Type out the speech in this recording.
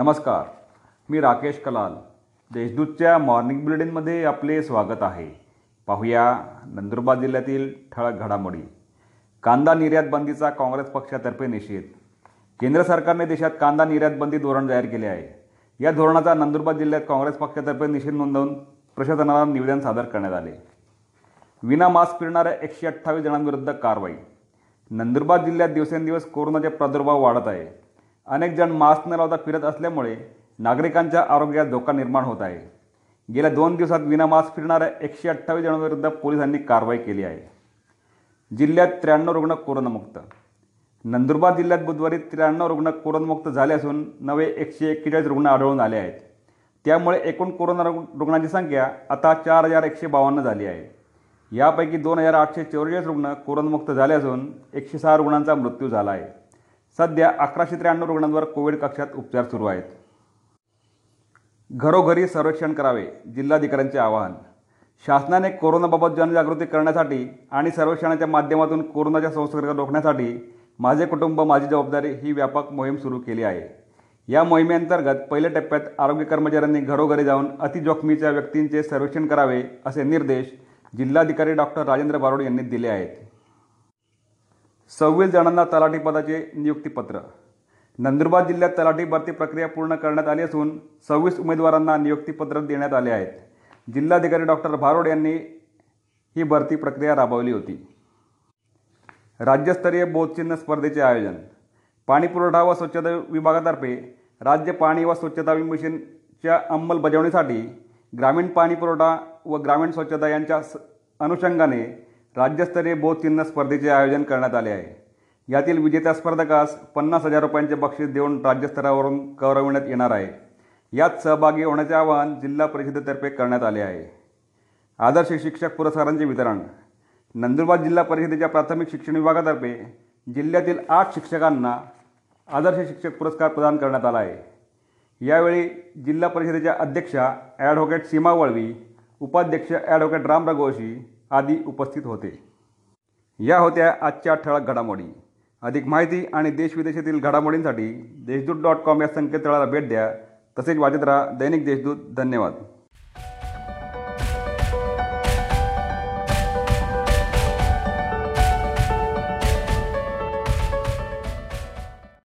नमस्कार. मी राकेश कलाल. देशदूतच्या मॉर्निंग बुलेटिनमध्ये आपले स्वागत आहे. पाहूया नंदुरबार जिल्ह्यातील ठळक घडामोडी. कांदा निर्यात बंदीचा काँग्रेस पक्षातर्फे निषेध. केंद्र सरकारने देशात कांदा निर्यात बंदी धोरण जाहीर केले आहे. या धोरणाचा नंदुरबार जिल्ह्यात काँग्रेस पक्षातर्फे निषेध नोंदवून प्रशासनाला निवेदन सादर करण्यात आले. विना मास्क फिरणाऱ्या एकशे अठ्ठावीस जणांविरुद्ध कारवाई. नंदुरबार जिल्ह्यात दिवसेंदिवस कोरोनाचे प्रादुर्भाव वाढत आहे. अनेक जण मास्क न लावता फिरत असल्यामुळे नागरिकांच्या आरोग्यात धोका निर्माण होत आहे. गेल्या दोन दिवसात विना मास्क फिरणाऱ्या एकशे अठ्ठावीस जणांविरुद्ध पोलिसांनी कारवाई केली आहे. जिल्ह्यात त्र्याण्णव रुग्ण कोरोनामुक्त. नंदुरबार जिल्ह्यात बुधवारी त्र्याण्णव रुग्ण कोरोनामुक्त झाले असून नवे एकशे एक्केचाळीस रुग्ण आढळून आले आहेत. त्यामुळे एकूण कोरोना रुग्णांची संख्या आता चार हजार एकशे बावन्न झाली आहे. यापैकी दोन हजार आठशे चौवेचाळीस रुग्ण कोरोनामुक्त झाले असून एकशे सहा रुग्णांचा मृत्यू झाला आहे. सध्या अकराशे त्र्याण्णव रुग्णांवर कोविड कक्षात उपचार सुरू आहेत. घरोघरी सर्वेक्षण करावे जिल्हाधिकाऱ्यांचे आवाहन. शासनाने कोरोनाबाबत जनजागृती करण्यासाठी आणि सर्वेक्षणाच्या माध्यमातून कोरोनाच्या संसर्ग रोखण्यासाठी माझे कुटुंब माझी जबाबदारी ही व्यापक मोहीम सुरू केली आहे. या मोहिमेअंतर्गत पहिल्या टप्प्यात आरोग्य कर्मचाऱ्यांनी घरोघरी जाऊन अतिजोखमीच्या व्यक्तींचे सर्वेक्षण करावे असे निर्देश जिल्हाधिकारी डॉक्टर राजेंद्र बारोड यांनी दिले आहेत. सव्वीस जणांना तलाठी पदाचे नियुक्तीपत्र. नंदुरबार जिल्ह्यात तलाठी भरती प्रक्रिया पूर्ण करण्यात आली असून सव्वीस उमेदवारांना नियुक्तीपत्र देण्यात आले आहेत. जिल्हाधिकारी डॉक्टर भारोड यांनी ही भरती प्रक्रिया राबवली होती. राज्यस्तरीय बोधचिन्ह स्पर्धेचे आयोजन. पाणीपुरवठा व स्वच्छता विभागातर्फे राज्य पाणी व स्वच्छता मिशनच्या अंमलबजावणीसाठी ग्रामीण पाणी पुरवठा व ग्रामीण स्वच्छता यांच्या अनुषंगाने राज्यस्तरीय बोधचिन्ह स्पर्धेचे आयोजन करण्यात आले आहे. यातील विजेत्या स्पर्धकास पन्नास हजार रुपयांचे बक्षीस देऊन राज्यस्तरावरून गौरविण्यात येणार आहे. यात सहभागी होण्याचे आवाहन जिल्हा परिषदेतर्फे करण्यात आले आहे. आदर्श शिक्षक पुरस्कारांचे वितरण. नंदुरबार जिल्हा परिषदेच्या प्राथमिक शिक्षण विभागातर्फे जिल्ह्यातील आठ शिक्षकांना आदर्श शिक्षक पुरस्कार प्रदान करण्यात आला आहे. यावेळी जिल्हा परिषदेच्या अध्यक्षा ॲडव्होकेट सीमा वळवी उपाध्यक्ष ॲडव्होकेट राम रघोशी आदी उपस्थित होते. या होत्या आजच्या ठळक घडामोडी. अधिक माहिती आणि देशविदेशातील घडामोडींसाठी देशदूत डॉट कॉम या संकेतस्थळाला भेट द्या. तसेच वाजत राहा दैनिक देशदूत. धन्यवाद.